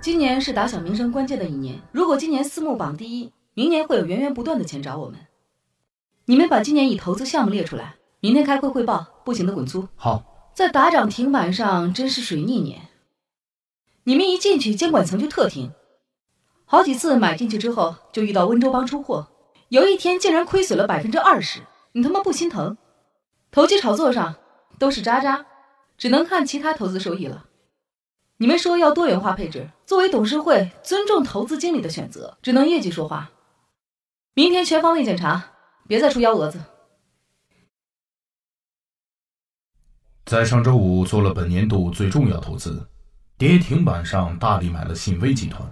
今年是打响名声关键的一年，如果今年私募榜第一，明年会有源源不断的钱找我们。你们把今年已投资项目列出来，明天开会汇报，不行的滚粗。好，在打涨停板上真是水逆年。你们一进去，监管层就特停，好几次买进去之后就遇到温州帮出货，有一天竟然亏损了百分之二十，你他妈不心疼？投机炒作上都是渣渣，只能看其他投资收益了。你们说要多元化配置，作为董事会尊重投资经理的选择，只能业绩说话。明天全方位检查，别再出幺蛾子。在上周五做了本年度最重要投资，跌停板上大力买了信威集团，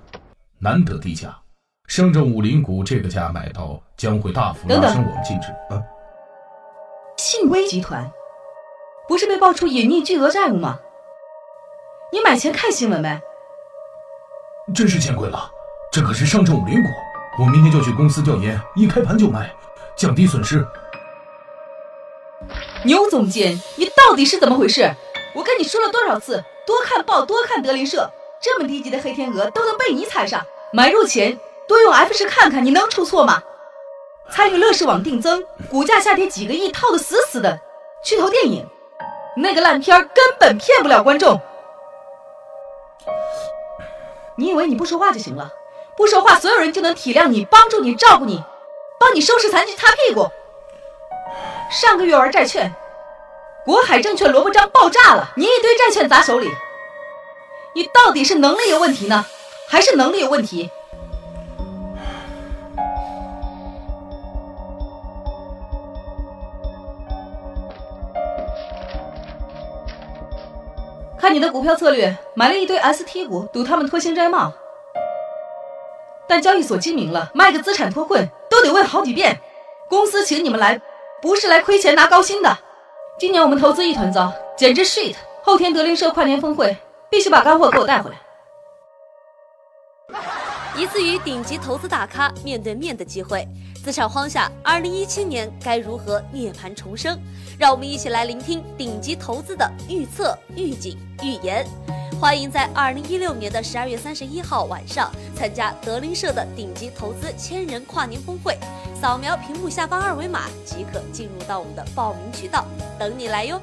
难得低价，上证五零股这个价买到将会大幅拉升我们净值。啊，信威集团不是被爆出隐匿巨额债务吗？你买前看新闻没？真是见鬼了！这可是上证五零股，我明天就去公司调研，一开盘就卖，降低损失。牛总监，你到底是怎么回事？我跟你说了多少次，多看报，多看德林社，这么低级的黑天鹅都能被你踩上。买入前多用 F 十看看，你能出错吗？参与乐视网定增，股价下跌几个亿，套的死死的，去投电影，那个烂片根本骗不了观众。你以为你不说话就行了？不说话，所有人就能体谅你、帮助你、照顾你，帮你收拾残局、擦屁股。上个月玩债券，国海证券萝卜章爆炸了，你一堆债券砸手里，你到底是能力有问题呢，还是能力有问题？看你的股票策略，买了一堆 ST 股，赌他们脱星摘帽。但交易所精明了，卖个资产脱困都得问好几遍。公司请你们来，不是来亏钱拿高薪的。今年我们投资一团糟，简直 shit。后天德林社跨年峰会，必须把干货给我带回来。一次与顶级投资大咖面对面的机会，资产荒下，二零一七年该如何涅槃重生？让我们一起来聆听顶级投资的预测、预警、预言。欢迎在二零一六年的十二月三十一号晚上参加德林社的顶级投资千人跨年峰会，扫描屏幕下方二维码即可进入到我们的报名渠道，等你来哟。